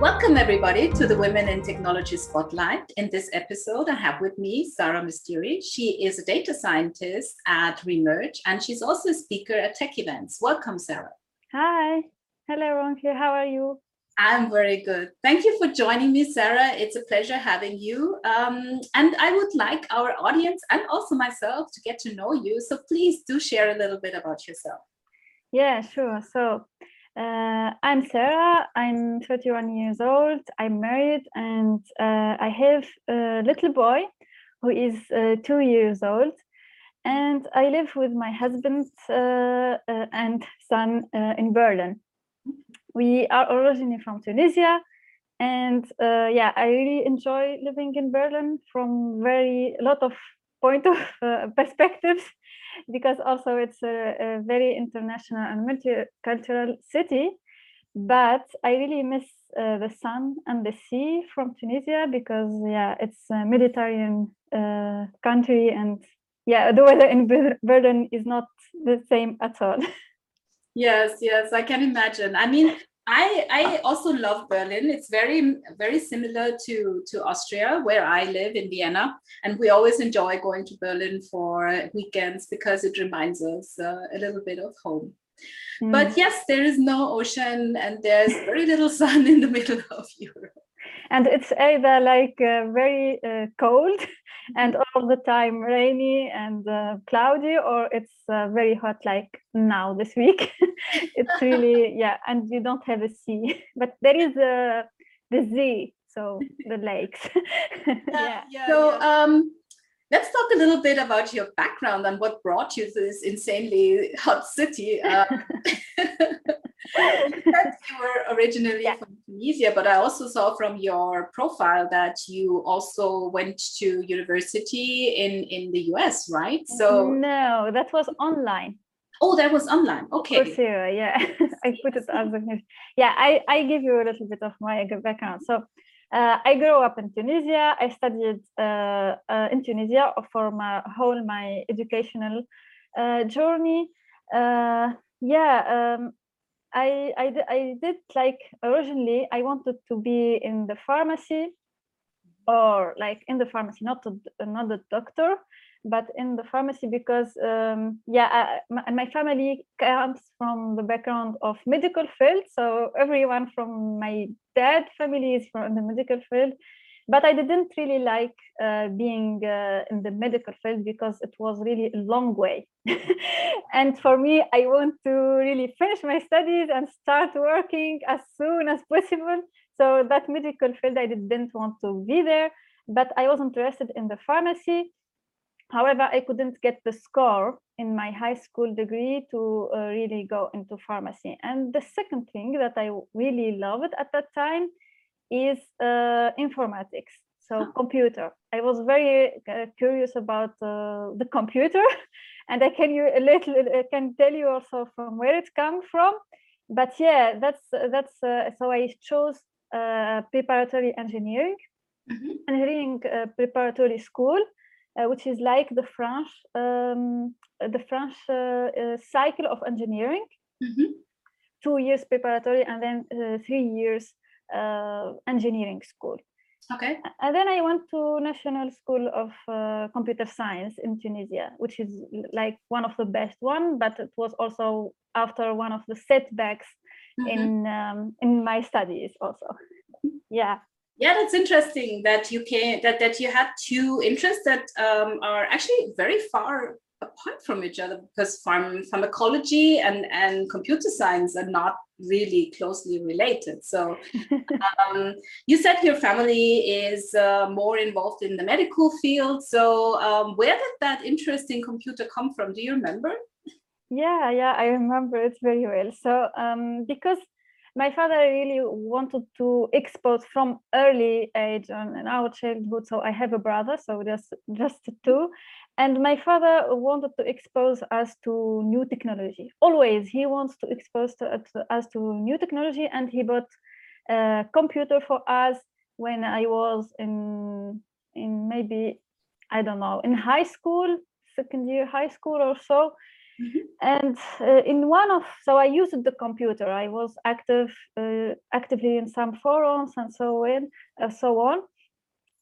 Welcome, everybody, to the Women in Technology Spotlight. In this episode, I have with me Sarah Mestiri. She is a data scientist at Remerge, and she's also a speaker at tech events. Welcome, Sarah. Hi. Hello, Ronke. How are you? I'm very good. Thank you for joining me, Sarah. It's a pleasure having you. Um, and I would like our audience and also myself to get to know you. So please do share a little bit about yourself. Yeah, sure. So uh, I'm Sarah. I'm 31 years old. I'm married and uh, I have a little boy who is uh, two years old. And I live with my husband uh, uh, and son uh, in Berlin. We are originally from Tunisia. And yeah, I really enjoy living in Berlin from very a lot of point of perspectives because also it's a, a very international and multicultural city. But I really miss uh, the sun and the sea from Tunisia because yeah, it's a Mediterranean uh, country and yeah, the weather in Berlin is not the same at all. Yes, yes, I can imagine. I mean, I I also love Berlin. It's very very similar to to Austria where I live in Vienna, and we always enjoy going to Berlin for weekends because it reminds us uh, a little bit of home. Mm. But yes, there is no ocean and there's very little sun in the middle of Europe and it's either like uh, very uh, cold and all the time rainy and uh, cloudy or it's uh, very hot like now this week. It's really yeah and you don't have a sea but there is a uh, the sea so the lakes. Yeah, yeah so yeah. um let's talk a little bit about your background and what brought you to this insanely hot city uh, you were originally yeah. from Tunisia, but I also saw from your profile that you also went to university in in the US, right? So no, that was online. Oh, that was online. Okay. Coursera, yeah. I put it as a yeah. I I give you a little bit of my background. So. Uh, I grew up in Tunisia. I studied uh, uh, in Tunisia for my whole my educational uh, journey. Yeah, um, I, I, I did like originally I wanted to be in the pharmacy or like in the pharmacy, not a, not a doctor, but in the pharmacy because um, yeah, I, my, family comes from the background of medical field. So everyone from my dad family is from the medical field but I didn't really like uh, being uh, in the medical field because it was really a long way. and for me, I want to really finish my studies and start working as soon as possible. So that medical field, I didn't want to be there, but I was interested in the pharmacy. However, I couldn't get the score in my high school degree to uh, really go into pharmacy. And the second thing that I really loved at that time is uh, informatics so computer i was very uh, curious about uh, the computer and i can you a little I can tell you also from where it comes from but yeah that's that's uh, so i chose uh, preparatory engineering mm-hmm. engineering uh, preparatory school which is like the french um, the french cycle of engineering mm-hmm. two years preparatory and then three years uh, engineering school. Okay. And then I went to National School of uh, Computer Science in Tunisia, which is like one of the best one, but it was also after one of the setbacks mm-hmm. in um, in my studies also. yeah. Yeah, that's interesting that you can that that you had two interests that um, are actually very far apart from each other because pharm- pharmacology and, and computer science are not really closely related. So, um, you said your family is uh, more involved in the medical field. So, um, where did that interest in computer come from? Do you remember? Yeah, yeah, I remember it very well. So, um, because my father really wanted to expose from early age on in our childhood so i have a brother so just just two and my father wanted to expose us to new technology always he wants to expose to, to us to new technology and he bought a computer for us when i was in in maybe i don't know in high school second year high school or so. And uh, in one of so I used the computer. I was active uh, actively in some forums and so on, uh, so on.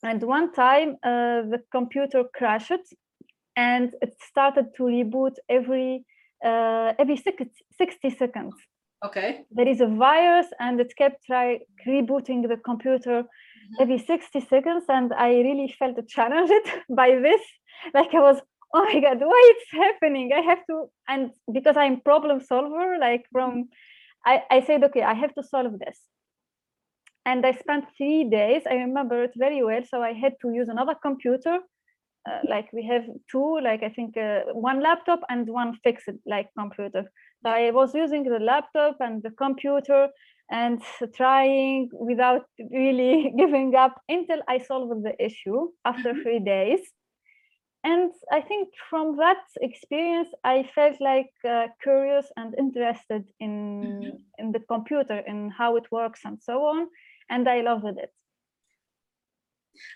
And one time uh, the computer crashed, and it started to reboot every uh, every 60 seconds. Okay. There is a virus, and it kept try rebooting the computer mm-hmm. every 60 seconds, and I really felt challenged by this. Like I was oh my god why it's happening? I have to and because i'm problem solver like from i i said okay i have to solve this. And i spent three days i remember it very well so i had to use another computer uh, like we have two like i think uh, one laptop and one fixed like computer. So i was using the laptop and the computer and trying without really giving up until i solved the issue after mm-hmm. three days and i think from that experience i felt like uh, curious and interested in mm-hmm. in the computer in how it works and so on and i loved it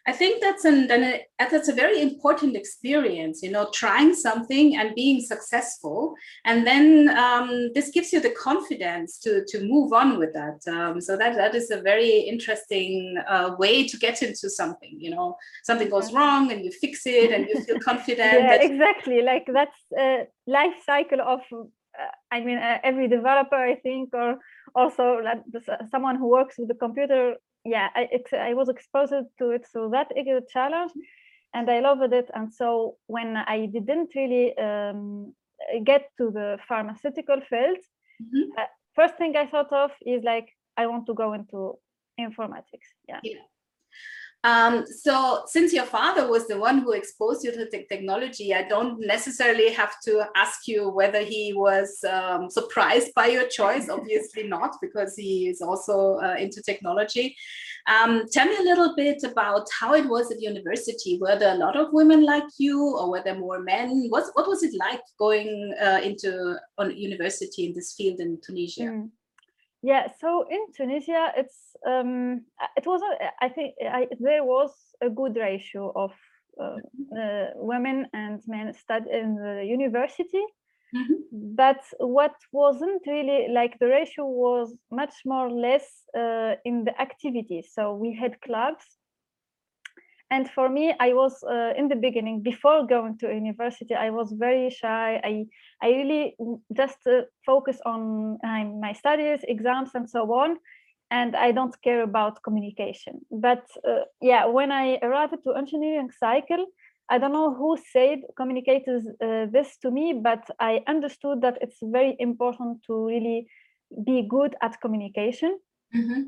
I think that's an, an, that's a very important experience, you know, trying something and being successful, and then um, this gives you the confidence to to move on with that. Um, so that that is a very interesting uh, way to get into something. You know, something goes wrong and you fix it and you feel confident. yeah, exactly. Like that's a life cycle of. Uh, I mean, uh, every developer, I think, or also like someone who works with the computer yeah, I I was exposed to it so that a challenge, and I loved it. And so when I didn't really um, get to the pharmaceutical field, mm-hmm. uh, first thing I thought of is like I want to go into informatics. Yeah. yeah. Um, so since your father was the one who exposed you to the technology, I don't necessarily have to ask you whether he was um, surprised by your choice. Obviously not, because he is also uh, into technology. Um, tell me a little bit about how it was at university. Were there a lot of women like you, or were there more men? What what was it like going uh, into on university in this field in Tunisia? Mm. Yeah, so in Tunisia, it's um, it was a, I think I, there was a good ratio of uh, uh, women and men study in the university, mm-hmm. but what wasn't really like the ratio was much more less uh, in the activities. So we had clubs and for me i was uh, in the beginning before going to university i was very shy. I i really just uh, focus on uh, my studies exams and so on and i don't care about communication. But uh, yeah when i arrived to engineering cycle i don't know who said communicators uh, this to me but i understood that it's very important to really be good at communication. Mm-hmm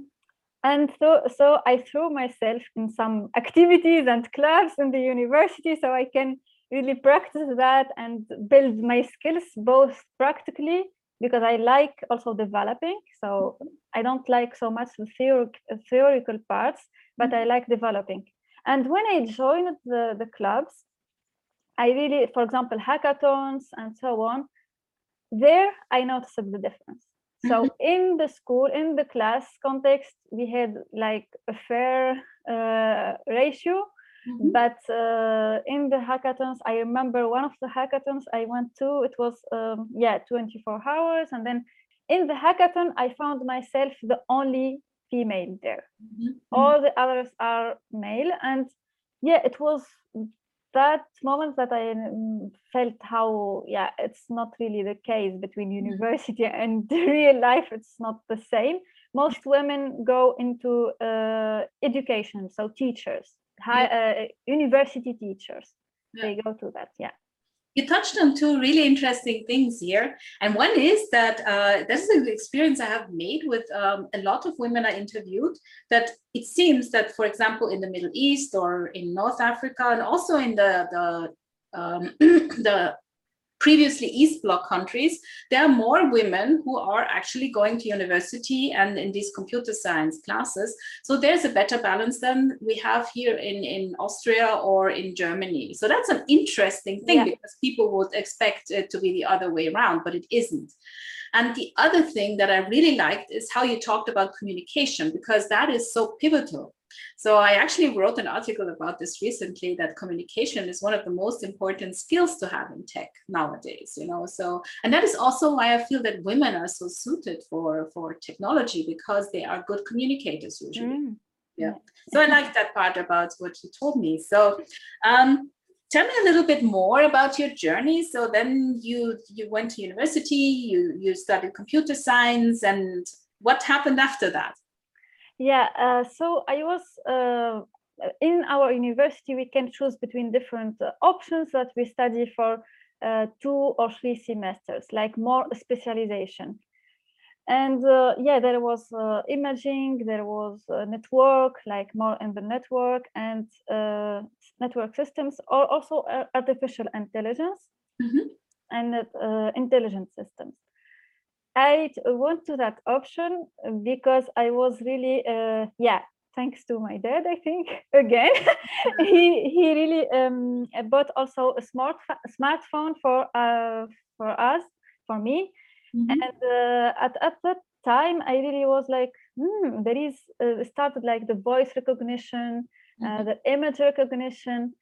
and so so i threw myself in some activities and clubs in the university so i can really practice that and build my skills both practically because i like also developing. So i don't like so much the theoric, theoretical parts but i mm-hmm. like developing. And when i joined the, the clubs i really for example hackathons and so on there i noticed the difference so in the school in the class context we had like a fair uh, ratio mm-hmm. but uh, in the hackathons i remember one of the hackathons i went to it was um, yeah 24 hours and then in the hackathon i found myself the only female there mm-hmm. all the others are male and yeah it was that moment that I mm, felt how yeah it's not really the case between mm-hmm. university and real life it's not the same most women go into uh, education so teachers high, uh, university teachers yeah. they go to that yeah you touched on two really interesting things here. And one is that uh, this is an experience I have made with um, a lot of women I interviewed. That it seems that, for example, in the Middle East or in North Africa, and also in the the um, the previously East Bloc countries, there are more women who are actually going to university and in these computer science classes. So there's a better balance than we have here in, in Austria or in Germany. So that's an interesting thing yeah. because people would expect it to be the other way around, but it isn't. And the other thing that I really liked is how you talked about communication, because that is so pivotal So I actually wrote an article about this recently that communication is one of the most important skills to have in tech nowadays, you know. So and that is also why I feel that women are so suited for for technology because they are good communicators usually. Mm. Yeah. So I like that part about what you told me. So um tell me a little bit more about your journey so then you you went to university you you studied computer science and what happened after that yeah uh, so i was uh, in our university we can choose between different uh, options that we study for uh, two or three semesters like more specialization and uh, yeah there was uh, imaging there was network like more in the network and network systems or also artificial intelligence mm-hmm. and uh, intelligent systems. I went to that option because I was really, uh, yeah, thanks to my dad, I think again, he he really um, bought also a smart smartphone for uh, for us, for me, mm-hmm. and uh, at at that time I really was like, hmm, there is uh, started like the voice recognition, uh, mm-hmm. the image recognition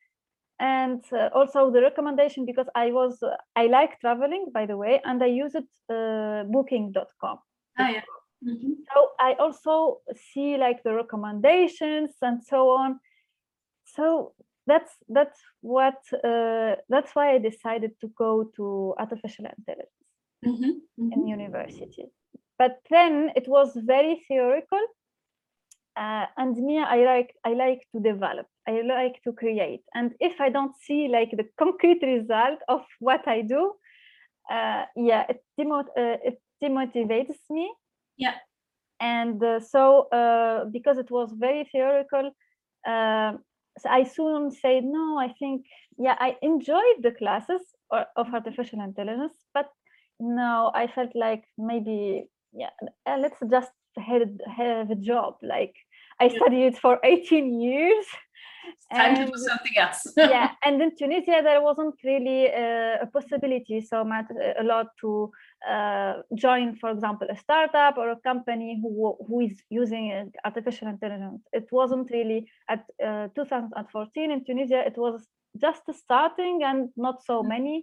and uh, also the recommendation because i was uh, i like traveling by the way and i use it uh, booking.com oh, yeah. Mm-hmm. so i also see like the recommendations and so on so that's that's what uh, that's why i decided to go to artificial intelligence mm-hmm. Mm-hmm. in university but then it was very theoretical uh, and me i like i like to develop i like to create. And if i don't see like the concrete result of what i do uh, yeah it, demot- uh, it demotivates me. Yeah. And uh, so uh, because it was very theoretical uh, so i soon said no i think yeah i enjoyed the classes of artificial intelligence but no i felt like maybe yeah let's just had have a job. Like i studied for 18 years time and, to do something else yeah and in tunisia there wasn't really uh, a possibility so much uh, a lot to uh, join for example a startup or a company who who is using uh, artificial intelligence it wasn't really at uh, 2014 in tunisia it was just starting and not so mm-hmm. many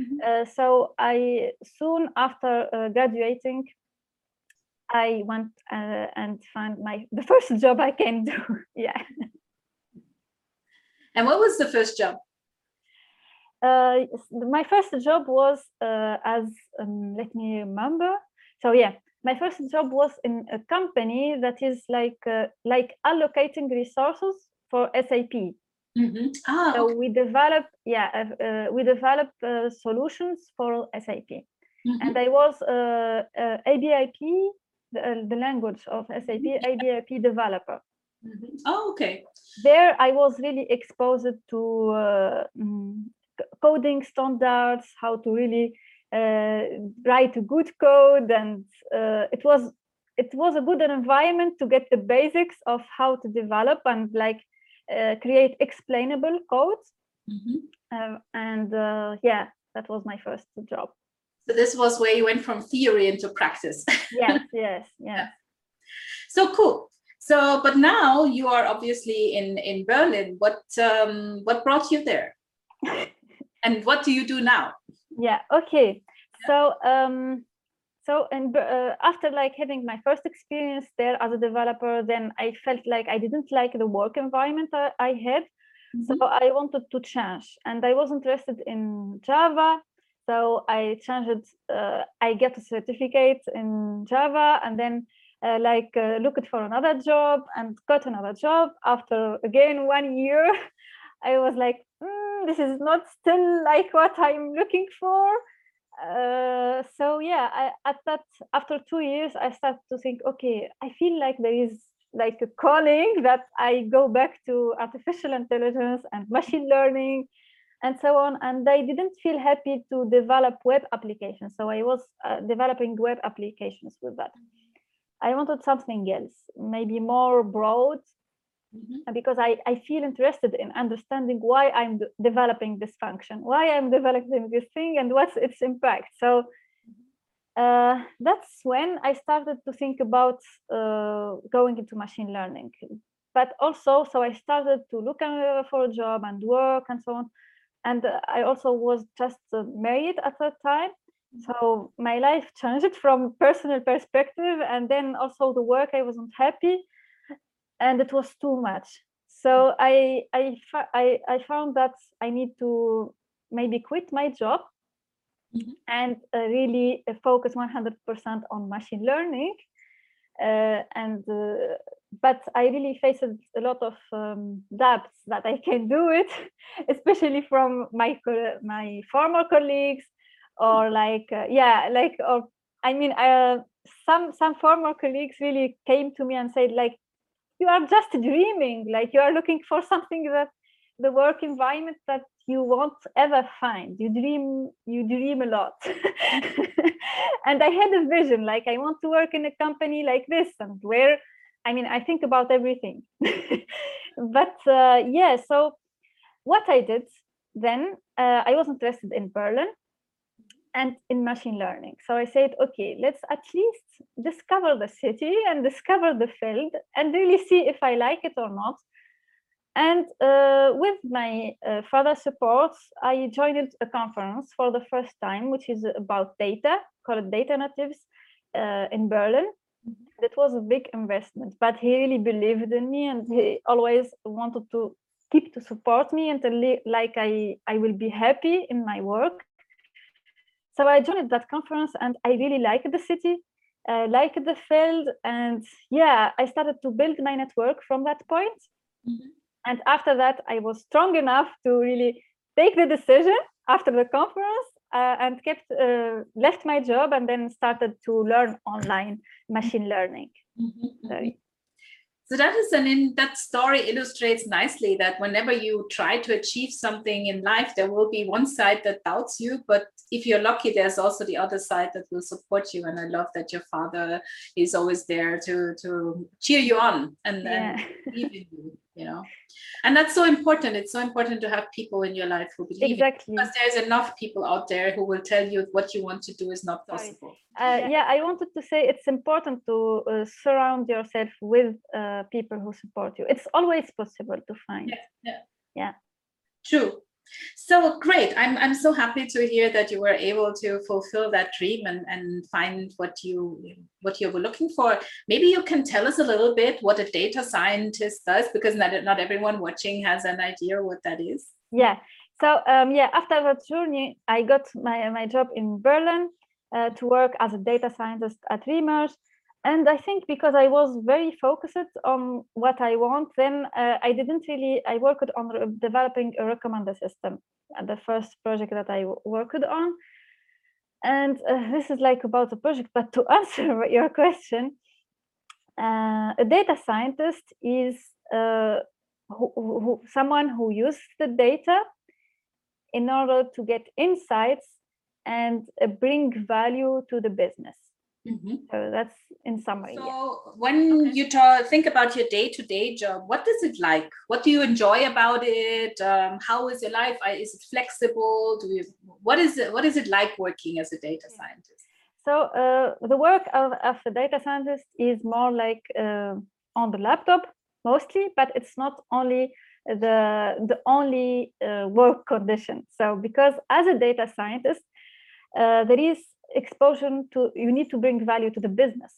mm-hmm. Uh, so i soon after graduating I went uh, and found my the first job I can do. yeah. And what was the first job? Uh, my first job was uh, as um, let me remember. So yeah, my first job was in a company that is like uh, like allocating resources for SAP. Mm-hmm. Ah, so okay. we develop yeah uh, uh, we develop uh, solutions for SAP, mm-hmm. and I was ABAP the, the language of SAP ABAP developer. Mm-hmm. Oh, okay. There, I was really exposed to uh, mm, coding standards, how to really uh, write a good code, and uh, it was it was a good environment to get the basics of how to develop and like uh, create explainable codes. Mm-hmm. Uh, and yeah, that was my first job. So this was where you went from theory into practice. yes, yes, yes. So cool. So, but now you are obviously in in Berlin. What um, what brought you there? and what do you do now? Yeah. Okay. So um, so and uh, after like having my first experience there as a developer, then I felt like I didn't like the work environment I, I had. Mm-hmm. So I wanted to change, and I was interested in Java so I changed, uh, I get a certificate in Java and then uh, like uh, looked for another job and got another job. After again one year, I was like, mm, this is not still like what I'm looking for. Uh, so yeah, I, at that after two years, I started to think, okay, I feel like there is like a calling that I go back to artificial intelligence and machine learning and so on. And I didn't feel happy to develop web applications. So I was uh, developing web applications with that. I wanted something else, maybe more broad, mm-hmm. because I, I feel interested in understanding why I'm de- developing this function, why I'm developing this thing, and what's its impact. So uh, that's when I started to think about uh, going into machine learning but also so i started to look for a job and work and so on and i also was just married at that time so my life changed from personal perspective and then also the work i wasn't happy and it was too much so i i i, I found that i need to maybe quit my job mm-hmm. and uh, really uh, focus 100% on machine learning uh, and uh, but I really faced a lot of um, doubts that I can do it, especially from my my former colleagues or like uh, yeah like or i mean uh, some some former colleagues really came to me and said like you are just dreaming like you are looking for something that the work environment that you won't ever find. You dream you dream a lot. And i had a vision like i want to work in a company like this and where i mean i think about everything. But uh, yeah so what i did then uh, i was interested in berlin and in machine learning. So I said, okay, let's at least discover the city and discover the field and really see if I like it or not. And uh, with my uh, further support, I joined a conference for the first time, which is about data, called Data Natives uh, in Berlin. Mm-hmm. That was a big investment, but he really believed in me and he always wanted to keep to support me until like I, I will be happy in my work so I joined that conference and I really liked the city, uh, liked the field. And yeah, I started to build my network from that point. Mm-hmm. And after that, I was strong enough to really take the decision after the conference uh, and kept uh, left my job and then started to learn online machine learning. Mm-hmm. So, mm-hmm. So that is an in that story illustrates nicely that whenever you try to achieve something in life, there will be one side that doubts you, but if you're lucky, there's also the other side that will support you. And I love that your father is always there to to cheer you on and, yeah. and believe in you you know? And that's so important. It's so important to have people in your life who believe exactly. because there's enough people out there who will tell you what you want to do is not possible. Uh, yeah i wanted to say it's important to uh, surround yourself with uh, people who support you. It's always possible to find. Yeah yeah, yeah. true so great. I'm, I'm so happy to hear that you were able to fulfill that dream and, and find what you what you were looking for. Maybe you can tell us a little bit what a data scientist does, because not, not everyone watching has an idea what that is. Yeah. So um, yeah, after that journey, I got my, my job in Berlin uh, to work as a data scientist at Remerge and i think because i was very focused on what i want then uh, i didn't really i worked on developing a recommender system uh, the first project that I worked on. And uh, this is like about the project but to answer your question uh, a data scientist is uh, who, who, someone who uses the data in order to get insights and uh, bring value to the business Mm-hmm. So that's in summary. So yeah. when okay. you talk, think about your day-to-day job, what is it like? What do you enjoy about it? Um, how is your life? Is it flexible? Do you? What is it? What is it like working as a data scientist? So uh, the work of, of a data scientist is more like uh, on the laptop mostly, but it's not only the the only uh, work condition. So because as a data scientist, uh, there is exposure to you need to bring value to the business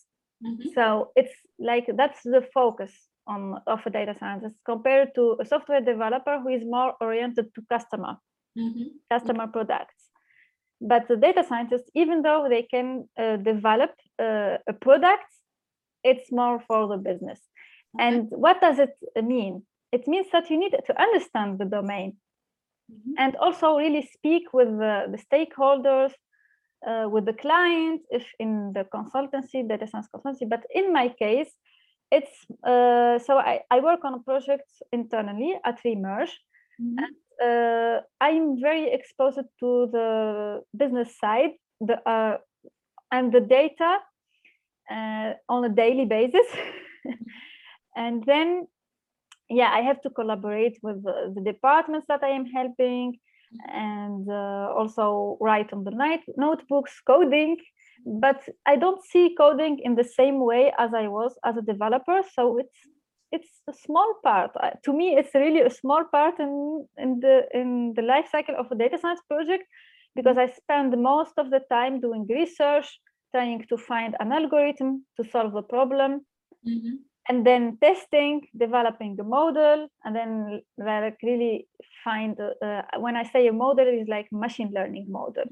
mm-hmm. so it's like that's the focus on of a data scientist compared to a software developer who is more oriented to customer mm-hmm. customer products but the data scientists even though they can uh, develop uh, a product it's more for the business okay. and what does it mean it means that you need to understand the domain mm-hmm. and also really speak with the, the stakeholders uh, with the client, if in the consultancy, data science consultancy. But in my case, it's uh, so I, I work on projects internally at Remerge. Mm-hmm. And uh, I'm very exposed to the business side the, uh, and the data uh, on a daily basis. and then, yeah, I have to collaborate with the, the departments that I am helping and uh, also write on the night notebooks coding but i don't see coding in the same way as i was as a developer so it's it's a small part. To me, it's really a small part in in the in the life cycle of a data science project because I spend most of the time doing research, trying to find an algorithm to solve a problem. Mm-hmm and then testing, developing the model, and then like really find uh, when I say a model is like machine learning model.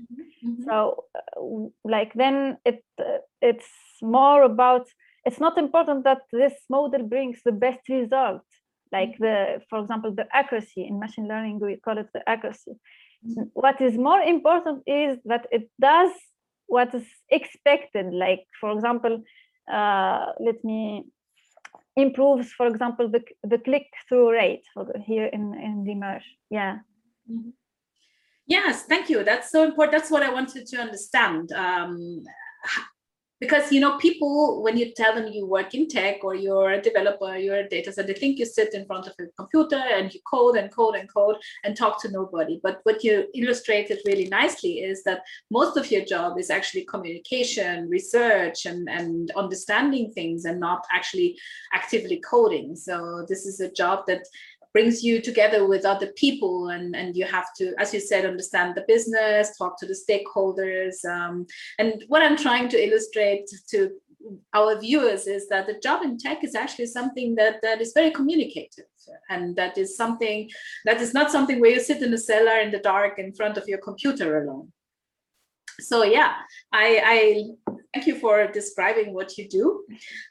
Mm-hmm. So uh, like then it uh, it's more about it's not important that this model brings the best result like the for example the accuracy in machine learning we call it the accuracy mm-hmm. what is more important is that it does what is expected like for example uh, let me improves, for example, the, the click-through rate here in, in Remerge. Yeah. Mm-hmm. Yes, thank you. That's so important. That's what I wanted to understand. Um, because you know people when you tell them you work in tech or you're a developer you're a data scientist they think you sit in front of a computer and you code and code and code and talk to nobody. But what you illustrated really nicely is that most of your job is actually communication research and, and understanding things and not actually actively coding. So this is a job that brings you together with other people and, and you have to as you said understand the business talk to the stakeholders um, and what i'm trying to illustrate to our viewers is that the job in tech is actually something that that is very communicative and that is something that is not something where you sit in a cellar in the dark in front of your computer alone so yeah i i thank you for describing what you do.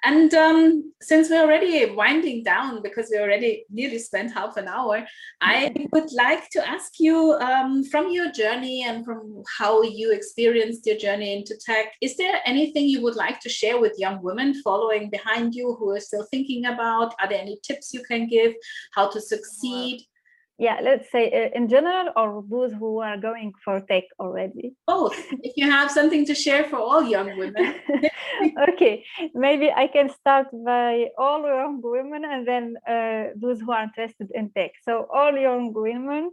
And um, since we're already winding down because we already nearly spent half an hour i would like to ask you um, from your journey and from how you experienced your journey into tech is there anything you would like to share with young women following behind you who are still thinking about? Are there any tips you can give how to succeed yeah let's say uh, in general or those who are going for tech already? Both if you have something to share for all young women. Okay maybe i can start by all young women and then uh, those who are interested in tech. So all young women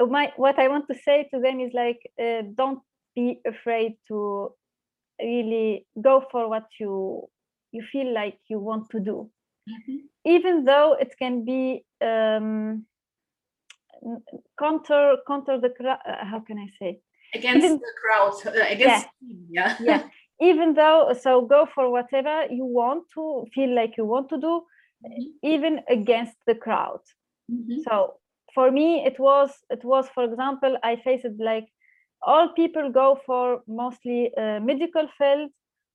uh, my what i want to say to them is like uh, don't be afraid to really go for what you you feel like you want to do. Mm-hmm. even though it can be um, counter counter the crowd uh, how can i say against even, the crowd uh, against yeah yeah even though so go for whatever you want to feel like you want to do mm-hmm. even against the crowd mm-hmm. so for me it was it was for example i faced like all people go for mostly uh, medical field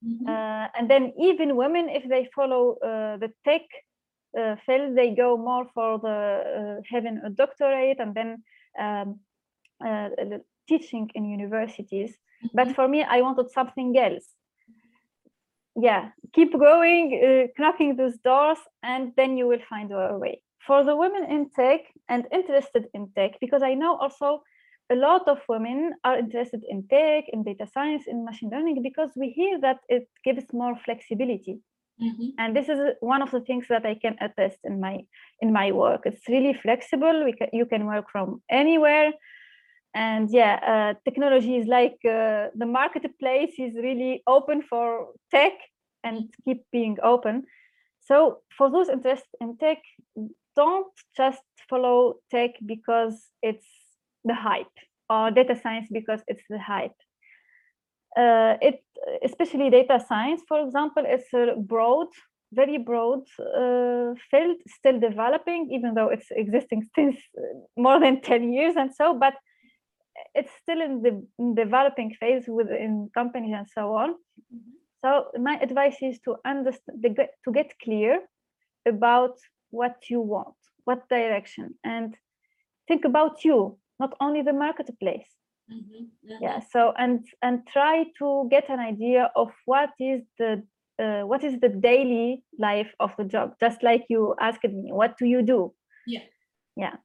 mm-hmm. uh, and then even women if they follow uh, the tech uh, field, they go more for the uh, having a doctorate and then um, uh, teaching in universities. Mm-hmm. But for me, I wanted something else. Yeah, keep going, knocking those doors, and then you will find a way. For the women in tech and interested in tech, because I know also a lot of women are interested in tech, in data science, in machine learning, because we hear that it gives more flexibility. Mm-hmm. And this is one of the things that I can attest in my in my work. It's really flexible. We can, you can work from anywhere, and yeah, uh, technology is like uh, the marketplace is really open for tech and keep being open. So for those interested in tech, don't just follow tech because it's the hype or data science because it's the hype uh, it especially data science, for example, is a broad, very broad uh, field, still developing, even though it's existing since more than 10 years and so, but it's still in the developing phase within companies and so on. Mm-hmm. So my advice is to understand, to get clear about what you want, what direction, and think about you, not only the marketplace. Mm-hmm. Yeah. So and and try to get an idea of what is the uh, what is the daily life of the job. Just like you asked me, what do you do? Yeah. Yeah.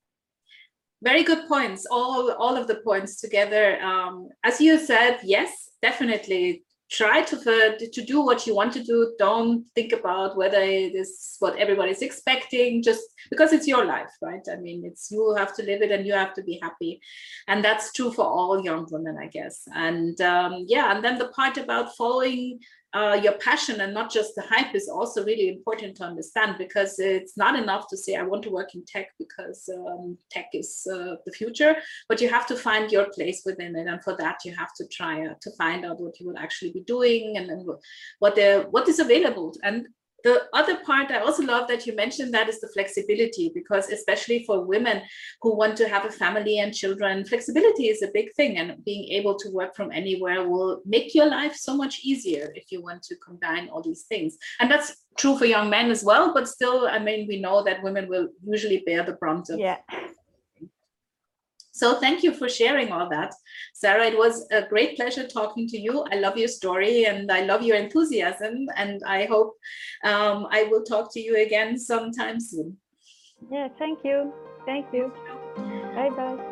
Very good points. All all of the points together. Um, as you said, yes, definitely try to to do what you want to do. Don't think about whether it is what everybody's expecting just because it's your life right? I mean it's you have to live it and you have to be happy. And that's true for all young women i guess. And um, yeah and then the part about following uh, your passion and not just the hype is also really important to understand because it's not enough to say I want to work in tech because um, tech is uh, the future, but you have to find your place within it, and for that you have to try uh, to find out what you would actually be doing and what the what is available. And the other part I also love that you mentioned that is the flexibility because especially for women who want to have a family and children, flexibility is a big thing and being able to work from anywhere will make your life so much easier if you want to combine all these things. And that's true for young men as well, but still, I mean, we know that women will usually bear the brunt of yeah so thank you for sharing all that. Sarah, it was a great pleasure talking to you. I love your story and I love your enthusiasm. And I hope um, I will talk to you again sometime soon. Yeah, thank you. Thank you. Bye bye.